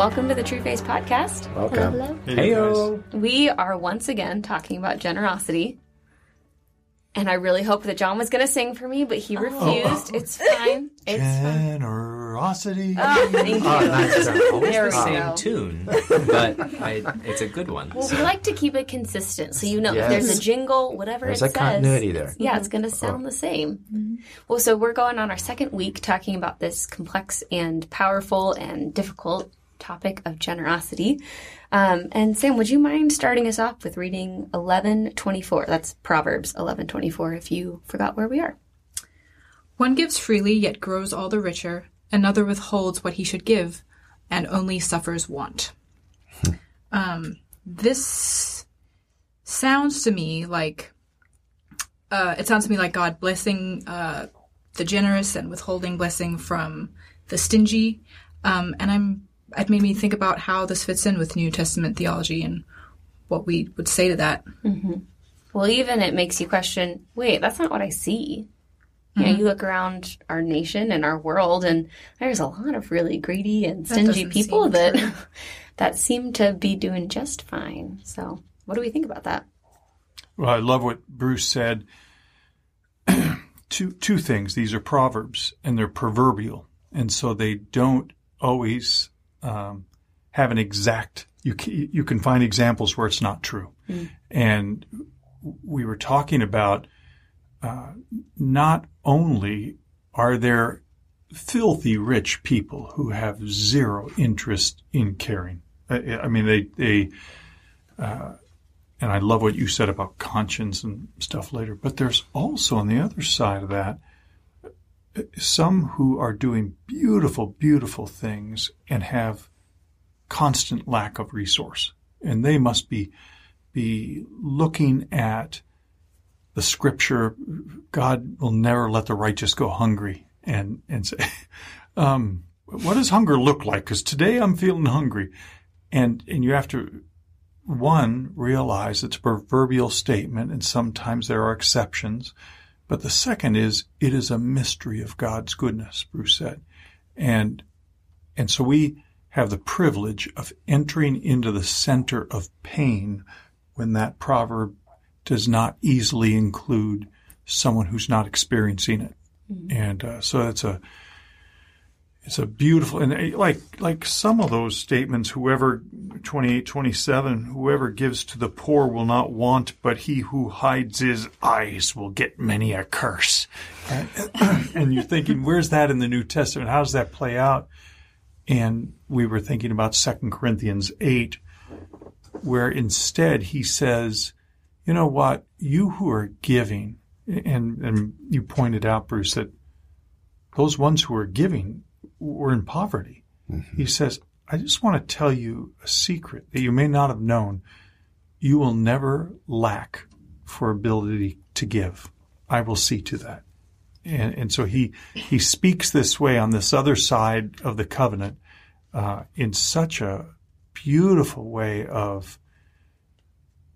Welcome to the True Face Podcast. Welcome. Hello, hello. Heyo. We are once again talking about generosity. And I really hope that John was going to sing for me, but he oh. refused. It's fine. It's fine. Generosity. Oh, thank oh, you. Oh, nice. Always There the same go. tune, but I, it's a good one. Well, we like to keep it consistent, so you know if there's a jingle, whatever There's it a says, continuity there. Yeah, it's going to mm-hmm. sound the same. Mm-hmm. Well, so we're going on our second week talking about this complex and powerful and difficult topic of generosity. Um, and Sam, would you mind starting us off with reading eleven twenty four? That's Proverbs eleven twenty four. If you forgot where we are. One gives freely, yet grows all the richer. Another withholds what he should give, and only suffers want. um, this sounds to me like uh, it sounds to me like God blessing uh, the generous and withholding blessing from the stingy. Um, and I'm it made me think about how this fits in with New Testament theology and what we would say to that. Mm-hmm. Well, even it makes you question. Wait, that's not what I see. You know, you mm-hmm. look around our nation and our world, and there's a lot of really greedy and stingy doesn't people that that seem to be doing just fine. So, what do we think about that? Well, I love what Bruce said. two two things. These are proverbs, and they're proverbial, and so they don't always um, have an exact. You can, you can find examples where it's not true, and we were talking about uh, not only are there filthy rich people who have zero interest in caring. I, I mean, they they and I love what you said about conscience and stuff later. But there's also on the other side of that some who are doing beautiful, beautiful things and have constant lack of resource, and they must be be looking at the scripture. God will never let the righteous go hungry, and and say, um, what does hunger look like? Because today I'm feeling hungry, and and you have to one, realize it's a proverbial statement and sometimes there are exceptions. But the second is it is a mystery of God's goodness, Bruce said. And, and so we have the privilege of entering into the center of pain when that proverb does not easily include someone who's not experiencing it. And uh, so it's a, it's a beautiful and uh, like like some of those statements whoever 28 27 whoever gives to the poor will not want but he who hides his eyes will get many a curse. And, and you're thinking where's that in the new testament? How does that play out? And we were thinking about 2 corinthians 8 where instead he says you know what? You who are giving and and you pointed out bruce that those ones who are giving were in poverty. He says, I just want to tell you a secret that you may not have known. You will never lack for ability to give. I will see to that. And, and so he, he speaks this way on this other side of the covenant, uh, in such a beautiful way of,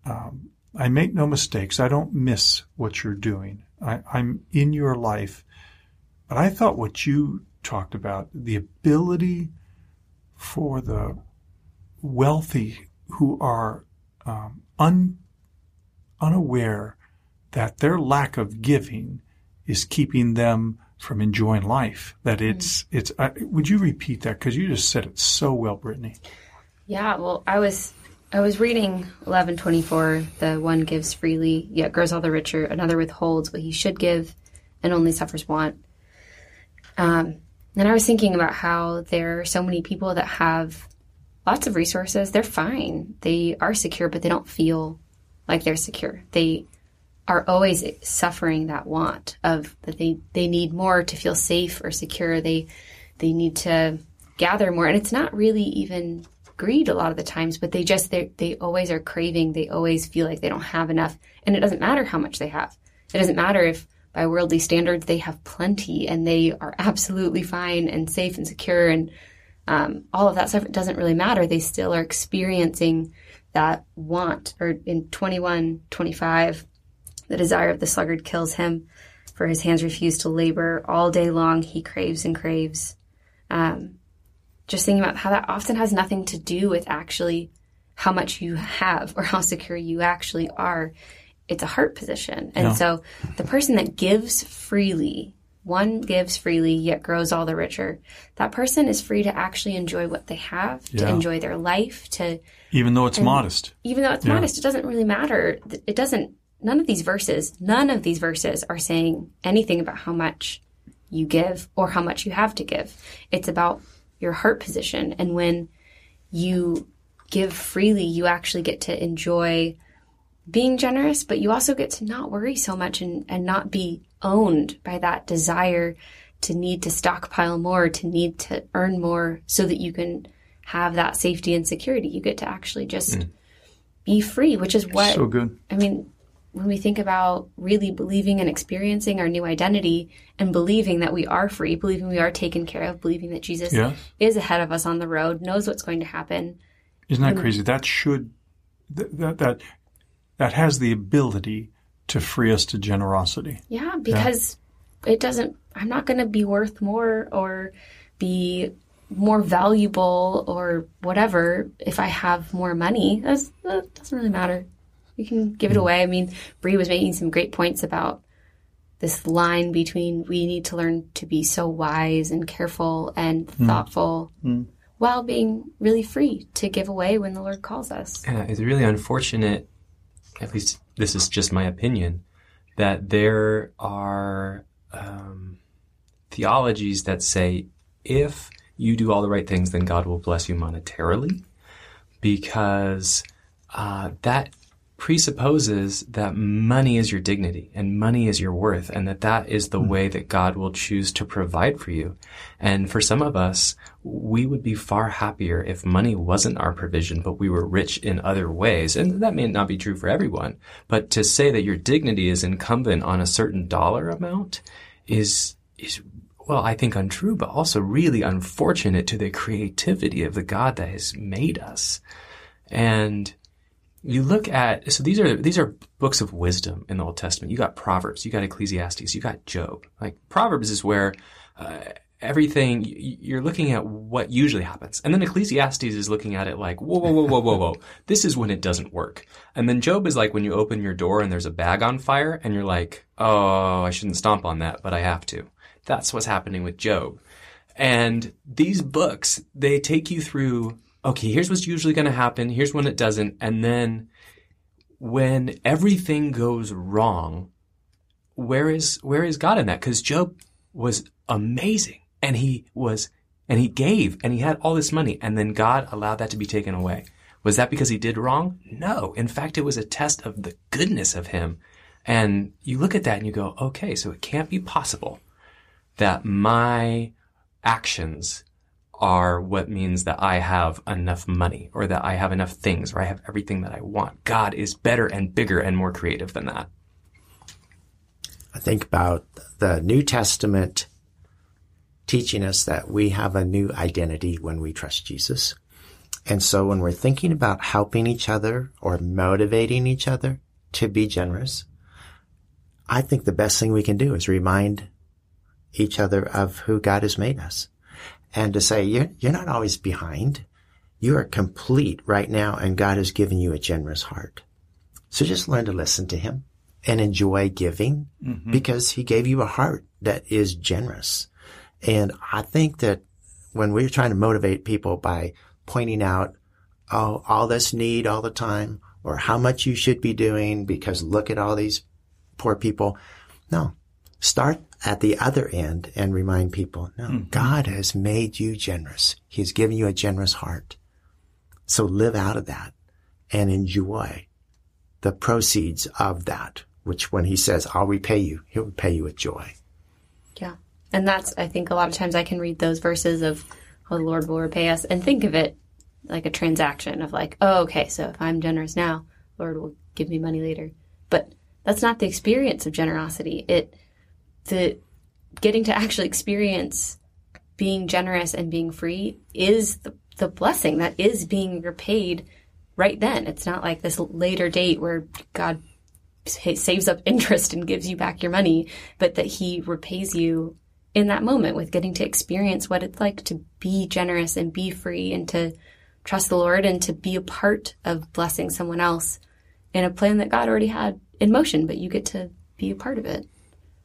um, I make no mistakes. I don't miss what you're doing. I, I'm in your life. But I thought what you talked about, the ability for the wealthy who are um, un, unaware that their lack of giving is keeping them from enjoying life. That it's it's. Uh, would you repeat that? Because you just said it so well, Brittany. Yeah, well, I was I was reading eleven twenty four. The one gives freely, yet grows all the richer. Another withholds what he should give, and only suffers want. Um, and I was thinking about how there are so many people that have lots of resources. They're fine. They are secure, but they don't feel like they're secure. They are always suffering that want of that they, they need more to feel safe or secure. They they need to gather more, and it's not really even greed a lot of the times, but they just they they always are craving. They always feel like they don't have enough, and it doesn't matter how much they have. It doesn't matter if by worldly standards they have plenty and they are absolutely fine and safe and secure and um, all of that stuff. Doesn't really matter. They still are experiencing that want. Or in 21, 25, the desire of the sluggard kills him, for his hands refuse to labor. All day long he craves and craves. Um, just thinking about how that often has nothing to do with actually how much you have or how secure you actually are. It's a heart position. And Yeah. so the person that gives freely, one gives freely yet grows all the richer, that person is free to actually enjoy what they have, to enjoy their life, to Even though it's modest. even though it's Yeah. modest, it doesn't really matter. It doesn't, none of these verses, none of these verses are saying anything about how much you give or how much you have to give. It's about your heart position. And when you give freely, you actually get to enjoy being generous, but you also get to not worry so much and, and not be owned by that desire to need to stockpile more, to need to earn more so that you can have that safety and security. You get to actually just hmm. be free, which is what So good. I mean, when we think about really believing and experiencing our new identity and believing that we are free, believing we are taken care of, believing that Jesus Yes. is ahead of us on the road, knows what's going to happen. Isn't that crazy? That should th- that that that has the ability to free us to generosity. Yeah, because it doesn't, I'm not going to be worth more or be more valuable or whatever if I have more money. That's, that doesn't really matter. You can give it mm. away. I mean, Bree was making some great points about this line between we need to learn to be so wise and careful and mm. thoughtful mm. while being really free to give away when the Lord calls us. Yeah, it's really unfortunate, at least this is just my opinion, that there are um, theologies that say if you do all the right things, then God will bless you monetarily, because uh, that presupposes that money is your dignity and money is your worth and that that is the hmm. way that God will choose to provide for you. And for some of us, we would be far happier if money wasn't our provision, but we were rich in other ways. And that may not be true for everyone, but to say that your dignity is incumbent on a certain dollar amount is, is well, I think untrue, but also really unfortunate to the creativity of the God that has made us. And you look at so these are these are books of wisdom in the Old Testament. You got Proverbs, you got Ecclesiastes, you got Job. Like Proverbs is where uh, everything you're looking at what usually happens, and then Ecclesiastes is looking at it like whoa whoa whoa whoa whoa whoa. This is when it doesn't work, and then Job is like when you open your door and there's a bag on fire, and you're like oh I shouldn't stomp on that, but I have to. That's what's happening with Job. And these books, they take you through, okay, here's what's usually going to happen. Here's when it doesn't. And then when everything goes wrong, where is, where is God in that? Cause Job was amazing and he was, and he gave and he had all this money and then God allowed that to be taken away. Was that because he did wrong? No. In fact, it was a test of the goodness of him. And you look at that and you go, okay, so it can't be possible that my actions are what means that I have enough money or that I have enough things or I have everything that I want. God is better and bigger and more creative than that. I think about the New Testament teaching us that we have a new identity when we trust Jesus. And so when we're thinking about helping each other or motivating each other to be generous, I think the best thing we can do is remind each other of who God has made us and to say, you're, you're not always behind. You are complete right now and God has given you a generous heart. So just learn to listen to him and enjoy giving mm-hmm. because he gave you a heart that is generous. And I think that when we're trying to motivate people by pointing out, oh, all this need all the time or how much you should be doing because look at all these poor people. No, start at the other end and remind people, no, mm-hmm. God has made you generous. He's given you a generous heart. So live out of that and enjoy the proceeds of that, which when he says, I'll repay you, he'll repay you with joy. Yeah. And that's, I think a lot of times I can read those verses of, oh, the Lord will repay us and think of it like a transaction of like, oh, okay, so if I'm generous now, Lord will give me money later. But that's not the experience of generosity. It, the getting to actually experience being generous and being free is the, the blessing that is being repaid right then. It's not like this later date where God saves up interest and gives you back your money, but that he repays you in that moment with getting to experience what it's like to be generous and be free and to trust the Lord and to be a part of blessing someone else in a plan that God already had in motion, but you get to be a part of it.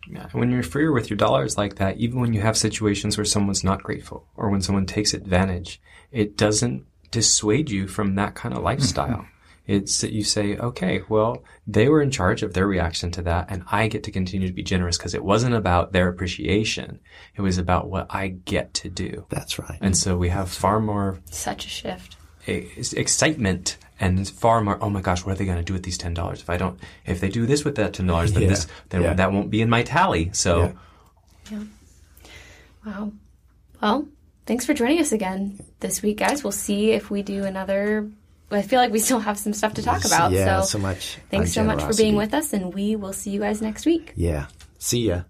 Yeah. When you're freer with your dollars like that, even when you have situations where someone's not grateful or when someone takes advantage, it doesn't dissuade you from that kind of mm-hmm. lifestyle. It's that you say, okay, well, they were in charge of their reaction to that, and I get to continue to be generous because it wasn't about their appreciation. It was about what I get to do. That's right. And so we have far more Such a shift. excitement and far more, oh my gosh, what are they going to do with these $10? If I don't, if they do this with that $10, then Yeah. this, then Yeah. that won't be in my tally. So Yeah. Wow. Well, thanks for joining us again this week, guys. We'll see if we do another. I feel like we still have some stuff to talk about. Yeah, so, so much. thanks on so much for being with us, and we will see you guys next week. Yeah. See ya.